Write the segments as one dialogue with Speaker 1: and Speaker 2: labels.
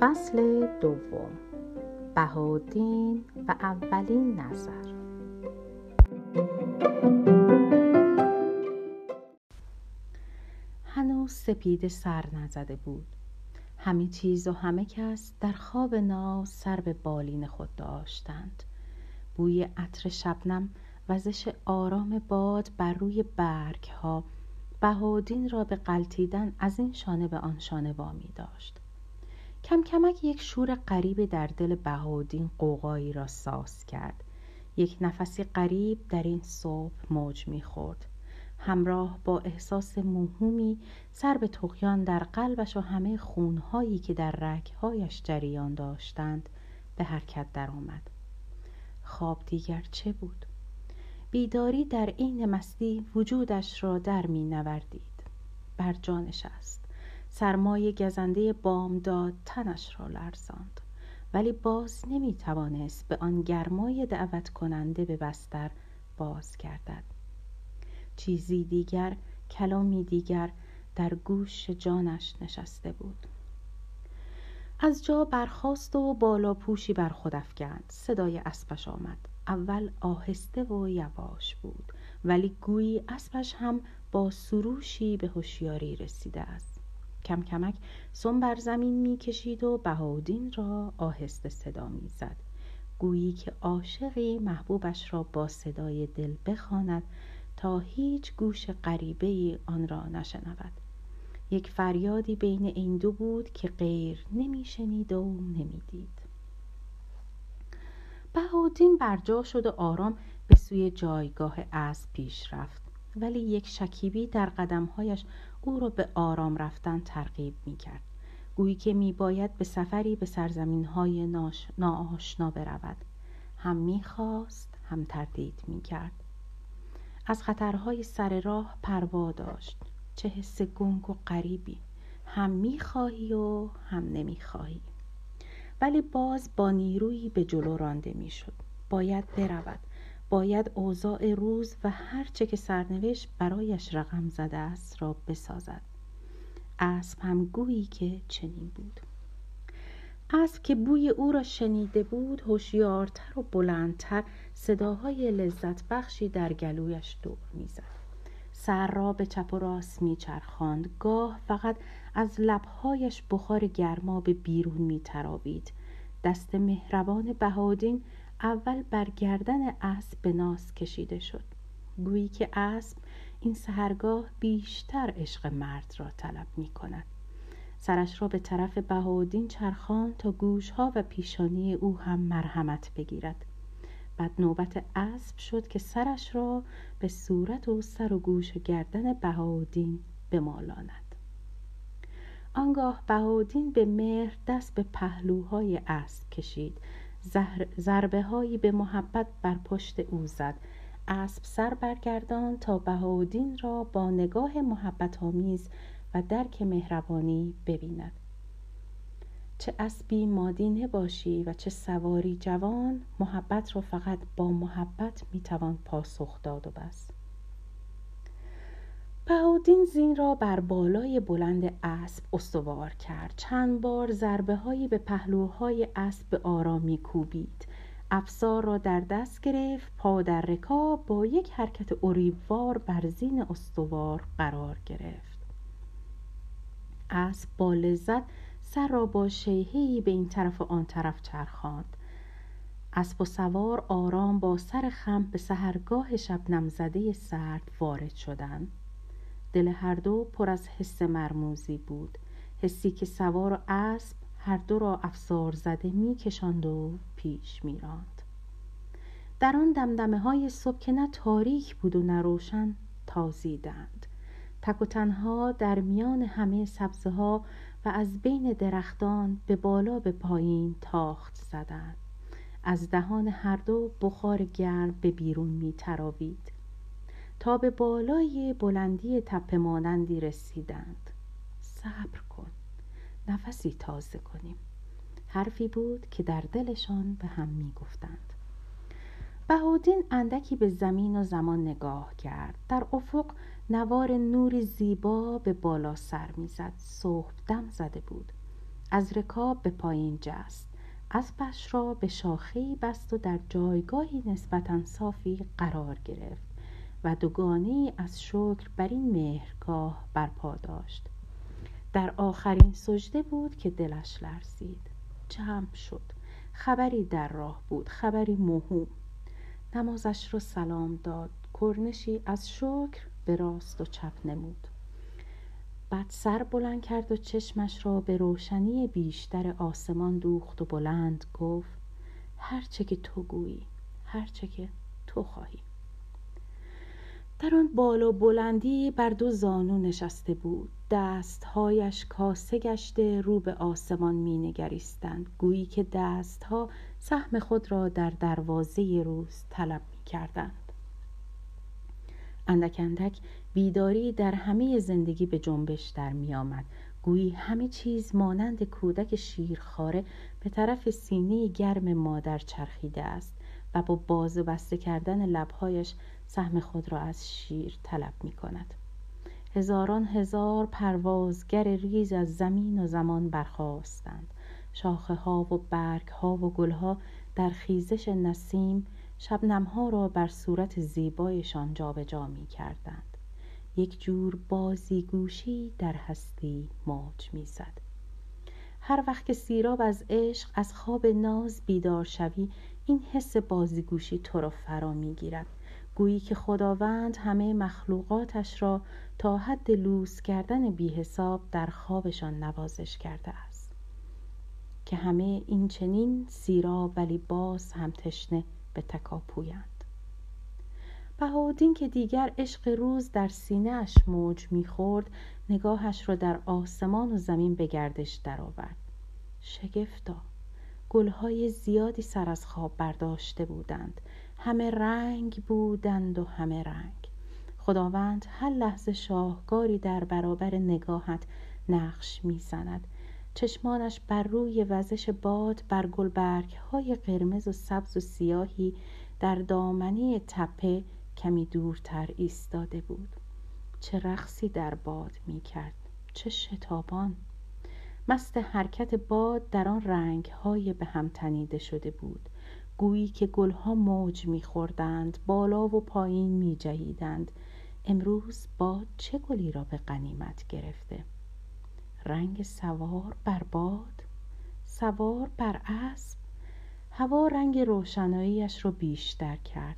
Speaker 1: فصل دوم. بهاءالدین و اولین نظر. هنوز سپیده سر نزده بود. همه چیز و همه کس در خواب ناز سر به بالین خود داشتند. بوی عطر شبنم وزش آرام باد بر روی برگ ها بهادین را به قلتیدن از این شانه به آن شانه وامی داشت. کم کمک یک شور غریبی در دل بهادین قوقایی را ساز کرد. یک نفسی غریب در این صبح موج می‌خورد. همراه با احساس موهومی سر به تقیان در قلبش و همه خونهایی که در رگهایش جریان داشتند به حرکت درآمد. خواب دیگر چه بود؟ بیداری در عین مستی وجودش را در می نوردید. بر جا نشست. سرمای گزنده بامداد تنش را لرزاند. ولی باز نمی توانست به آن گرمای دعوت کننده به بستر باز گردد. چیزی دیگر کلامی دیگر در گوش جانش نشسته بود. از جا برخاست و بالا پوشی بر خود افکند. صدای اسبش آمد. اول آهسته و یواش بود ولی گویی اسبش هم با سروشی به هوشیاری رسیده است. کم کمک سم بر زمین می‌کشید و بهادین را آهسته صدا می‌زد گویی که عاشقی محبوبش را با صدای دل بخواند تا هیچ گوش غریبه آن را نشنود. یک فریادی بین این دو بود که غیر نمیشنید و نمی‌دید بهادین برجا شد و آرام به سوی جایگاه اسب پیش رفت. ولی یک شکیبی در قدمهایش او را به آرام رفتن ترغیب می کرد گویی که می باید به سفری به سرزمین های ناآشنا برود. هم می خواست هم تردید می کرد از خطرهای سر راه پروا داشت. چه حس گنگ و غریبی. هم می‌خواهی و هم نمی‌خواهی. ولی باز با نیرویی به جلو رانده می‌شد. باید برود. باید اوضاع روز و هرچه که سرنوشت برایش رقم زده است را بسازد. اسب هم گویی که چنین بود. اسب که بوی او را شنیده بود هوشیارتر و بلندتر صداهای لذت بخشی در گلویش دور می‌زد. سر را به چپ و راست میچرخاند. گاه فقط از لبهایش بخار گرما به بیرون میتراوید دست مهربان بهادین اول بر گردن اسب به ناز کشیده شد. گویی که اسب این سهرگاه بیشتر عشق مرد را طلب می کند سرش را به طرف بهادین چرخان تا گوشها و پیشانی او هم مرحمت بگیرد. بعد نوبت اسب شد که سرش را به صورت و سر و گوش و گردن بهادین بمالاند. آنگاه بهادین به مهر دست به پهلوهای اسب کشید. ضربه هایی به محبت بر پشت او زد. اسب سر برگردان تا بهادین را با نگاه محبت آمیز و درک مهربانی ببیند. چه اسبی مادینه باشی و چه سواری جوان محبت را فقط با محبت می‌توان پاسخ داد و بس بهودین زین را بر بالای بلند اسب استوار کرد. چند بار ضربه هایی به پهلوهای اسب به آرامی کوبید. افسار را در دست گرفت پا در رکاب با یک حرکت اریبوار بر زین استوار قرار گرفت. اسب با لذت سر را با شیهی به این طرف و آن طرف چرخاند. اسب و سوار آرام با سر خم به سهرگاه شبنم زده سرد وارد شدند. دل هر دو پر از حس مرموزی بود. حسی که سوار و اسب هر دو را افسار زده میکشاند و پیش میراند. در آن دمدمه های صبح که نه تاریک بود و نه روشن تازیدند. تک و تنها در میان همه سبزه ها و از بین درختان به بالا به پایین تاخت زدند. از دهان هر دو بخار گرم به بیرون می تراوید. تا به بالای بلندی تپه مانندی رسیدند. صبر کن. نفسی تازه کنیم. حرفی بود که در دلشان به هم می گفتند. بهودین اندکی به زمین و زمان نگاه کرد. در افق نوار نوری زیبا به بالا سر می‌زد. صبح دم زده بود. از رکاب به پایین جست. اسبش را به شاخهای بست و در جایگاهی نسبتا صافی قرار گرفت و دوگانه از شکر بر این مهرگاه برپا داشت. در آخرین سجده بود که دلش لرزید. جمع شد. خبری در راه بود. خبری مهم. نمازش را سلام داد. کرنشی از شکر به راست و چپ نمود. بعد سر بلند کرد و چشمش را به روشنی بیشتر آسمان دوخت و بلند گفت هرچه که تو گویی هرچه که تو خواهی. در آن بالا بلندی بر دو زانو نشسته بود. دستهایش کاسه گشته رو به آسمان می نگریستند. گویی که دستها سهم خود را در دروازه روز طلب می کردند اندک اندک بیداری در همه زندگی به جنبش در می آمد گویی همه چیز مانند کودک شیرخواره به طرف سینه گرم مادر چرخیده است و با باز و بسته کردن لبهایش سهم خود را از شیر طلب می کند هزاران هزار پروازگر ریز از زمین و زمان برخواستند شاخه ها و برگ ها و گل ها در خیزش نسیم شبنم ها را بر صورت زیبایشان جابجا می کردند یک جور بازیگوشی در هستی موج می‌زد. هر وقت که سیراب از عشق از خواب ناز بیدار شوی این حس بازیگوشی تو را فرا می‌گیرد. گویی که خداوند همه مخلوقاتش را تا حد لوس کردن بی حساب در خوابشان نوازش کرده است. که همه این چنین سیرا ولی باز هم تشنه به تکاپویند. بهاودین که دیگر عشق روز در سینه اش موج می‌خورد نگاهش را در آسمان و زمین به گردش درآورد. شگفتا گلهای زیادی سر از خواب برداشته بودند. همه رنگ بودند و همه رنگ. خداوند هر لحظه شاهکاری در برابر نگاهت نقش می‌زند. چشمانش بر روی وزش باد بر گلبرگ های قرمز و سبز و سیاهی در دامنه تپه کمی دورتر ایستاده بود. چه رقصی در باد می کرد چه شتابان. مست حرکت باد در آن رنگ های به هم تنیده شده بود. گویی که گلها موج میخوردند بالا و پایین میجهیدند. امروز باد چه گلی را به غنیمت گرفته؟ رنگ سوار بر باد سوار بر اسب. هوا رنگ روشناییش را بیشتر کرد.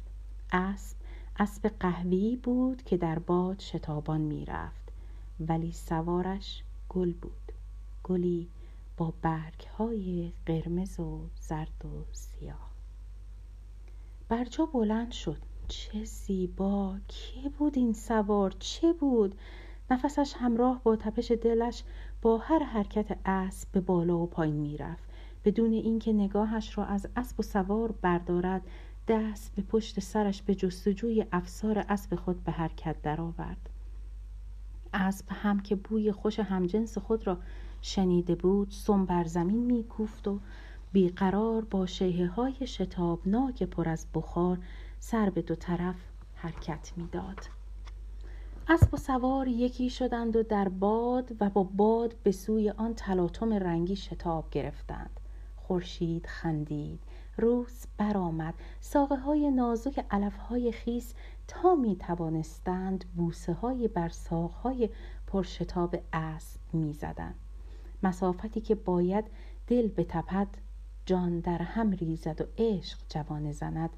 Speaker 1: اسب اسب قهوه‌ای بود که در باد شتابان می‌رفت ولی سوارش گل بود. گلی با برگ های قرمز و زرد و سیاه. برجا بلند شد. چه زیبا! کی بود این سوار؟ چه بود؟ نفسش همراه با تپش دلش با هر حرکت اسب به بالا و پایین می‌رفت بدون اینکه نگاهش را از اسب و سوار بردارد دست به پشت سرش به جستجوی افسار اسب خود به حرکت درآورد اسب هم که بوی خوش همجنس خود را شنیده بود سم بر زمین میکوفت و بیقرار با شیهه های شتابناک پر از بخار سر به دو طرف حرکت می‌داد. اسب و سوار یکی شدند و در باد و با باد به سوی آن تلاطم رنگی شتاب گرفتند. خورشید خندید روز برآمد. ساقه های نازک علف های خیس تا می توانستند بوسه های بر ساق های پرشتاب اسب می زدند. مسافتی که باید دل بتپد جان در هم ریزد و عشق جوانه زند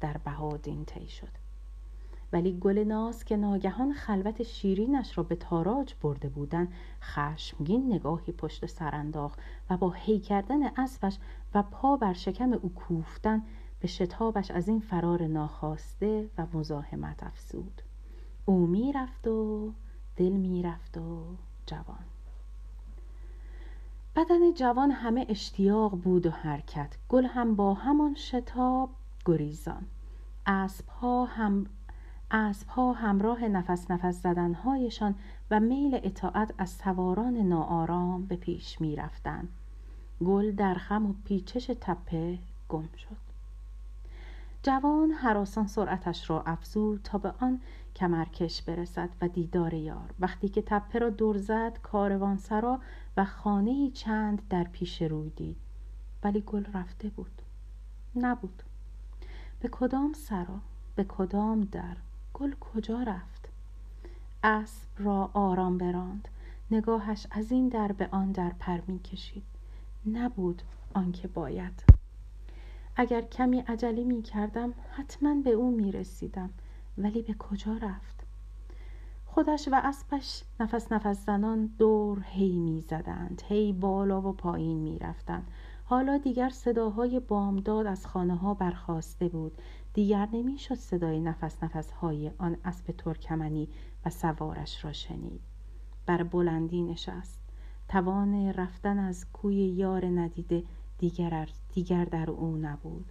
Speaker 1: در بهادین طی شد. ولی گل ناز که ناگهان خلوت شیرینش را به تاراج برده بودند خشمگین نگاهی پشت سر انداخت و با هی کردن اسبش و پا بر شکم او کوفتن به شتابش از این فرار ناخواسته و مزاحمت افزود. او می‌رفت و دل می‌رفت و جوان. بدن جوان همه اشتیاق بود و حرکت. گل هم با همان شتاب گریزان. اسبها هم اسبها همراه نفس نفس زدنهایشان و میل اطاعت از سواران ناآرام به پیش می گل در خم و پیچش تپه گم شد. جوان حراسان سرعتش را افزود تا به آن کمرکش برسد و دیدار یار. وقتی که تپه را دور زد کاروانسرا و خانه چند در پیش روی دید. ولی گل رفته بود. نبود. به کدام سرا؟ به کدام در؟ گل کجا رفت؟ اسب را آرام براند. نگاهش از این در به آن در پر می کشید. نبود آنکه باید. اگر کمی عجله می کردم حتما به او می رسیدم. ولی به کجا رفت؟ خودش و اسبش نفس نفس زنان دور هی می زدند. هی بالا و پایین می رفتند. حالا دیگر صداهای بامداد از خانه ها برخواسته بود. دیگر نمی‌شد صدای نفس نفس های آن اسب ترکمنی و سوارش را شنید. بر بلندی نشست. توان رفتن از کوی یار ندیده دیگر, دیگر در او نبود.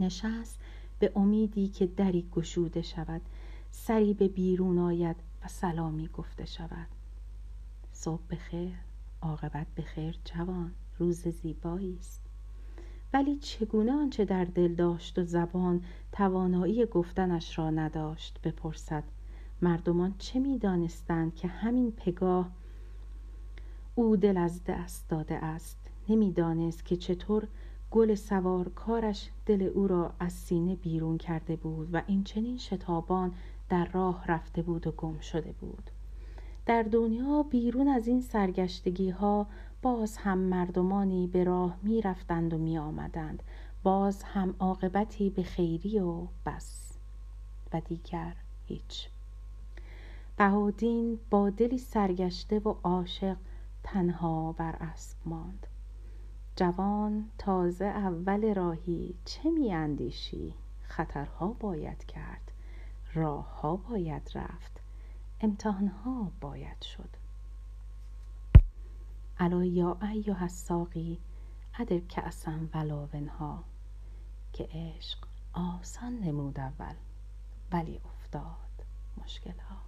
Speaker 1: نشست به امیدی که دری گشوده شود. سری به بیرون آید و سلامی گفته شود. صبح بخیر عاقبت بخیر جوان. روز زیبایی است. ولی چگونه آنچه در دل داشت و زبان توانایی گفتنش را نداشت بپرسد. مردمان چه می‌دانستند که همین پگاه او دل از دست داده است؟ نمی‌دانست که چطور گل سوار کارش دل او را از سینه بیرون کرده بود و این چنین شتابان در راه رفته بود و گم شده بود. در دنیا بیرون از این سرگشتگی ها باز هم مردمانی به راه می رفتند و می آمدند باز هم عاقبتی به خیری و بس و دیگر هیچ. بهودین با دلی سرگشته و عاشق تنها بر اسب ماند. جوان تازه اول راهی چه می اندیشی؟ خطرها باید کرد راهها باید رفت. امتحانها باید شد. الا یا ایها الساقی ادر کأسا ولاونها که عشق آسان نمود اول ولی افتاد مشکل ها